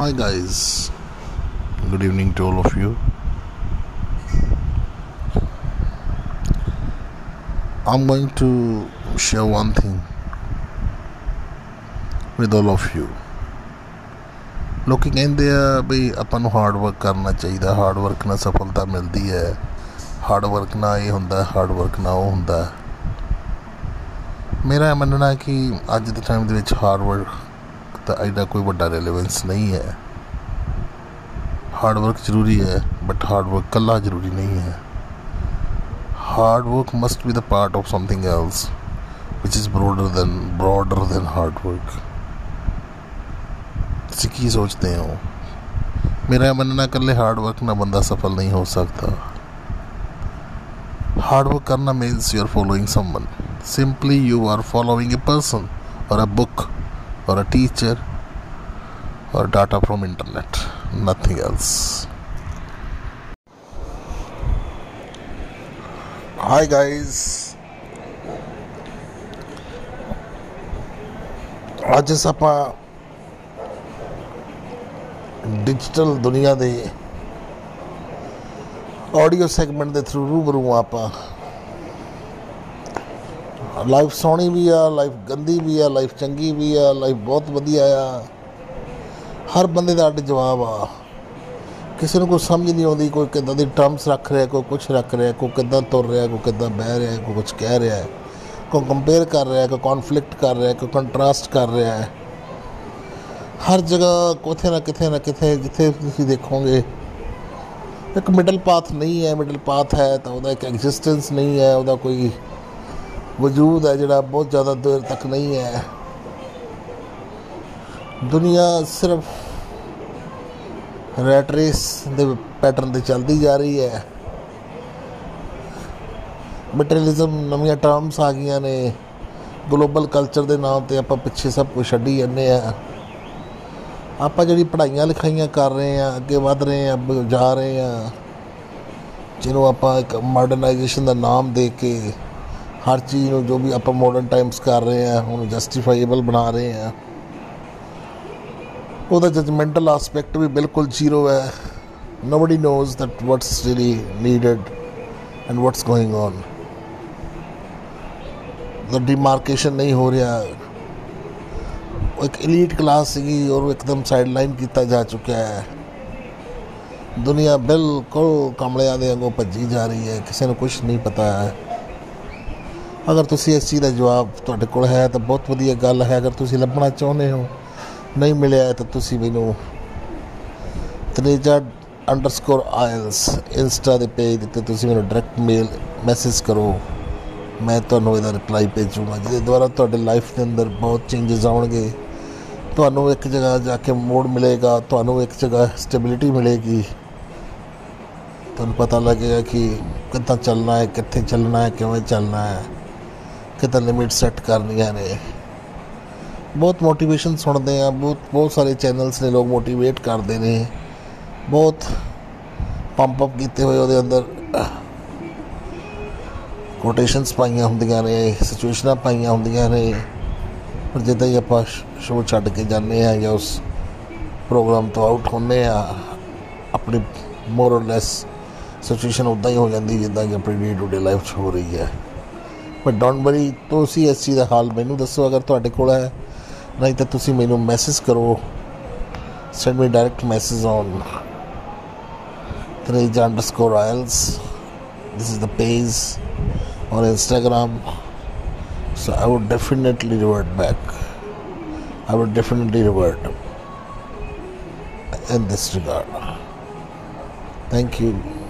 Hi, guys. Good evening to all of you. I'm going to share one thing with all of you. ਲੋਕੀ ਕਹਿੰਦੇ ਆ ਵੀ ਆਪਾਂ ਨੂੰ hard work ਕਰਨਾ ਚਾਹੀਦਾ ਹਾਰਡ ਵਰਕ ਨਾਲ ਸਫਲਤਾ ਮਿਲਦੀ ਹੈ ਹਾਰਡ ਵਰਕ ਨਾਲ ਇਹ ਹੁੰਦਾ ਹਾਰਡ ਵਰਕ ਨਾਲ ਉਹ ਹੁੰਦਾ ਮੇਰਾ ਇਹ ਮੰਨਣਾ ਹੈ ਕਿ ਅੱਜ ਦੇ ਟਾਈਮ ਦੇ ਵਿੱਚ ਹਾਰਡ ਵਰਕ ਦਾ ਐਡਾ ਕੋਈ ਵੱਡਾ ਰੈਲੇਵੈਂਸ ਨਹੀਂ ਹੈ ਹਾਰਡ ਵਰਕ ਜ਼ਰੂਰੀ ਹੈ ਬਟ ਹਾਰਡ ਵਰਕ ਕੱਲਾ ਜ਼ਰੂਰੀ ਨਹੀਂ ਹੈ hard work must be the part of something else which is broader than broader than hard work ਤੁਸੀਂ ਕੀ ਸੋਚਦੇ ਹੋ ਮੇਰਾ ਇਹ ਮੰਨਣਾ ਇਕੱਲੇ ਹਾਰਡ ਵਰਕ ਨਾਲ ਬੰਦਾ ਸਫਲ ਨਹੀਂ ਹੋ ਸਕਦਾ ਹਾਰਡ ਵਰਕ ਕਰਨਾ means you are following someone simply you are following a person or a book or a teacher or data from internet nothing else hi guys ਅੱਜ ਆਪਾਂ ਡਿਜੀਟਲ ਦੁਨੀਆ ਦੇ ਆਡੀਓ ਸੈਗਮੈਂਟ ਦੇ ਥਰੂ ਰੂਬਰੂ ਆਪਾਂ life ਸੋਹਣੀ ਵੀ ਆ, ਲਾਈਫ ਗੰਦੀ ਵੀ ਆ, ਲਾਈਫ ਚੰਗੀ ਵੀ ਆ, ਲਾਈਫ ਬਹੁਤ ਵਧੀਆ ਆ। ਹਰ ਬੰਦੇ ਦਾ ਅੱਡ ਜਵਾਬ ਆ। ਕਿਸੇ ਨੂੰ ਕੋਈ ਸਮਝ ਨਹੀਂ ਆਉਂਦੀ, ਕੋਈ ਕਿੱਦਾਂ ਦੀ ਟਰਮਸ ਰੱਖ ਰਿਹਾ, ਕੋਈ ਕੁਝ ਰੱਖ ਰਿਹਾ, ਕੋਈ ਕਿੱਦਾਂ ਤੁਰ ਰਿਹਾ, ਕੋਈ ਕਿੱਦਾਂ ਬਹਿ ਰਿਹਾ, ਕੋਈ ਕੁਝ ਕਹਿ ਰਿਹਾ ਹੈ ਕੋਈ ਕੰਪੇਅਰ ਕਰ ਰਿਹਾ, ਕੋਈ ਕਨਫਲਿਕਟ ਕਰ ਰਿਹਾ, ਕੋਈ ਕੰਟਰਾਸਟ ਕਰ ਰਿਹਾ। ਹੈ ਹਰ ਜਗ੍ਹਾ ਕਿਥੇ ਨਾ ਕਿਥੇ ਨਾ ਕਿਥੇ, ਜਿੱਥੇ ਤੁਸੀਂ ਦੇਖੋਗੇ, ਇੱਕ ਮਿਡਲ ਪਾਥ ਨਹੀਂ ਹੈ ਮਿਡਲ ਪਾਥ ਹੈ ਤਾਂ ਉਹਦਾ ਇੱਕ ਐਗਜ਼ਿਸਟੈਂਸ ਨਹੀਂ ਹੈ, ਉਹਦਾ ਕੋਈ ਵਜੂਦ ਹੈ ਜਿਹੜਾ ਬਹੁਤ ਜ਼ਿਆਦਾ ਦੇਰ ਤੱਕ ਨਹੀਂ ਹੈ। ਦੁਨੀਆ ਸਿਰਫ ਰੈਟ ਰੇਸ ਦੇ ਪੈਟਰਨ ਤੇ ਚੱਲਦੀ ਜਾ ਰਹੀ ਹੈ। ਮਟੀਰੀਅਲਿਜ਼ਮ ਨਵੀਆਂ ਟਰਮਸ ਆ ਗਈਆਂ ਨੇ। ਗਲੋਬਲ ਕਲਚਰ ਦੇ ਨਾਮ ਤੇ ਆਪਾਂ ਪਿੱਛੇ ਸਭ ਕੁਝ ਛੱਡੀ ਜਾਂਦੇ ਆ ਆਪਾਂ ਜਿਹੜੀ ਪੜ੍ਹਾਈਆਂ ਲਿਖਾਈਆਂ ਕਰ ਰਹੇ ਆ ਅੱਗੇ ਵਧ ਰਹੇ ਆ ਅੱਗੇ ਜਾ ਰਹੇ ਆ ਜਿਹਨੂੰ ਆਪਾਂ ਇੱਕ ਮਾਡਰਨਾਈਜੇਸ਼ਨ ਦਾ ਨਾਮ ਦੇ ਕੇ ਹਰ ਚੀਜ਼ ਨੂੰ ਜੋ ਵੀ ਆਪਾਂ ਮਾਡਰਨ ਟਾਈਮਸ ਕਰ ਰਹੇ ਆ ਉਹਨੂੰ ਜਸਟੀਫਾਈਬਲ ਬਣਾ ਰਹੇ ਆ ਉਹਦਾ ਜਜਮੈਂਟਲ ਐਸਪੈਕਟ ਵੀ ਬਿਲਕੁਲ ਜ਼ੀਰੋ ਹੈ। Nobody knows that what's really needed and what's going on. The demarcation ਨਹੀਂ ਹੋ ਰਿਹਾ। ਇੱਕ elite ਕਲਾਸ ਸੀਗੀ ਔਰ ਇੱਕਦਮ ਸਾਈਡਲਾਈਨ ਕੀਤਾ ਜਾ ਚੁੱਕਿਆ ਹੈ। ਦੁਨੀਆ ਬਿਲਕੁਲ ਕਮਲਿਆਂ ਦੇ ਵਾਂਗੂ ਭੱਜੀ ਜਾ ਰਹੀ ਹੈ। ਕਿਸੇ ਨੂੰ ਕੁਝ ਨਹੀਂ ਪਤਾ ਹੈ। ਅਗਰ ਤੁਸੀਂ ਇਸ ਚੀਜ਼ ਦਾ ਜਵਾਬ ਤੁਹਾਡੇ ਕੋਲ ਹੈ ਤਾਂ ਬਹੁਤ ਵਧੀਆ ਗੱਲ ਹੈ। ਅਗਰ ਤੁਸੀਂ ਲੱਭਣਾ ਚਾਹੁੰਦੇ ਹੋ, ਨਹੀਂ ਮਿਲਿਆ ਹੈ ਤਾਂ ਤੁਸੀਂ ਮੈਨੂੰ ਤਨੇਜਾ ਅੰਡਰਸਕੋਰ ਆਇਲਸ ਇੰਸਟਾ ਦੇ ਪੇਜ ਤੇ ਤੁਸੀਂ ਮੈਨੂੰ ਡਾਇਰੈਕਟ ਮੇਲ ਮੈਸੇਜ ਕਰੋ। ਮੈਂ ਤੁਹਾਨੂੰ ਇਹਦਾ ਰਿਪਲਾਈ ਭੇਜੂਗਾ, ਜਿਹਦੇ ਦੁਆਰਾ ਤੁਹਾਡੇ ਲਾਈਫ ਦੇ ਅੰਦਰ ਬਹੁਤ ਚੇਂਜਸ ਆਉਣਗੇ। ਤੁਹਾਨੂੰ ਇੱਕ ਜਗ੍ਹਾ ਜਾ ਕੇ ਮੋੜ ਮਿਲੇਗਾ, ਤੁਹਾਨੂੰ ਇੱਕ ਜਗ੍ਹਾ ਸਟੇਬਿਲਿਟੀ ਮਿਲੇਗੀ। ਤੁਹਾਨੂੰ ਪਤਾ ਲੱਗੇਗਾ ਕਿ ਕਿੱਦਾਂ ਚੱਲਣਾ ਹੈ, ਕਿੱਥੇ ਚੱਲਣਾ ਹੈ, ਕਿਵੇਂ ਚੱਲਣਾ ਹੈ। ਕਿੱਦਾਂ ਲਿਮਿਟ ਸੈੱਟ ਕਰਨੀਆਂ ਨੇ। ਬਹੁਤ ਮੋਟੀਵੇਸ਼ਨ ਸੁਣਦੇ ਆ ਬਹੁਤ ਬਹੁਤ ਸਾਰੇ ਚੈਨਲਸ ਨੇ ਲੋਕ ਮੋਟੀਵੇਟ ਕਰਦੇ ਨੇ। ਬਹੁਤ ਪੰਪ ਅਪ ਕੀਤੇ ਹੋਏ ਉਹਦੇ ਅੰਦਰ। ਕੋਟੇਸ਼ਨਸ ਪਾਈਆਂ ਹੁੰਦੀਆਂ ਨੇ ਸਿਚੁਏਸ਼ਨਾਂ ਪਾਈਆਂ ਹੁੰਦੀਆਂ ਨੇ। ਪਰ ਜਿੱਦਾਂ ਹੀ ਆਪਾਂ ਸ਼ੋਅ ਛੱਡ ਕੇ ਜਾਂਦੇ ਆ ਜਾਂ ਉਸ ਪ੍ਰੋਗਰਾਮ ਤੋਂ ਆਊਟ ਹੁੰਦੇ ਆ ਆਪਣੀ ਮੋਰ অর ਲੈਸ ਸਿਚੁਏਸ਼ਨ ਉਦਾਂ ਹੀ ਹੋ ਜਾਂਦੀ ਜਿੱਦਾਂ ਕਿ ਆਪਣੀ ਡੇ ਟੂ ਡੇ ਲਾਈਫ 'ਚ ਹੋ ਰਹੀ ਹੈ। ਬਟ ਡੋਂਟ ਵਰੀ ਤੁਸੀਂ ਇਸ ਚੀਜ਼ ਦਾ ਹਾਲ ਮੈਨੂੰ ਦੱਸੋ ਅਗਰ ਤੁਹਾਡੇ ਕੋਲ ਹੈ ਨਹੀਂ ਤਾਂ ਤੁਸੀਂ ਮੈਨੂੰ ਮੈਸੇਜ ਕਰੋ send me direct message on Treja underscore Isles. This is the page on Instagram. So I would definitely revert back. I would definitely revert in this regard. Thank you.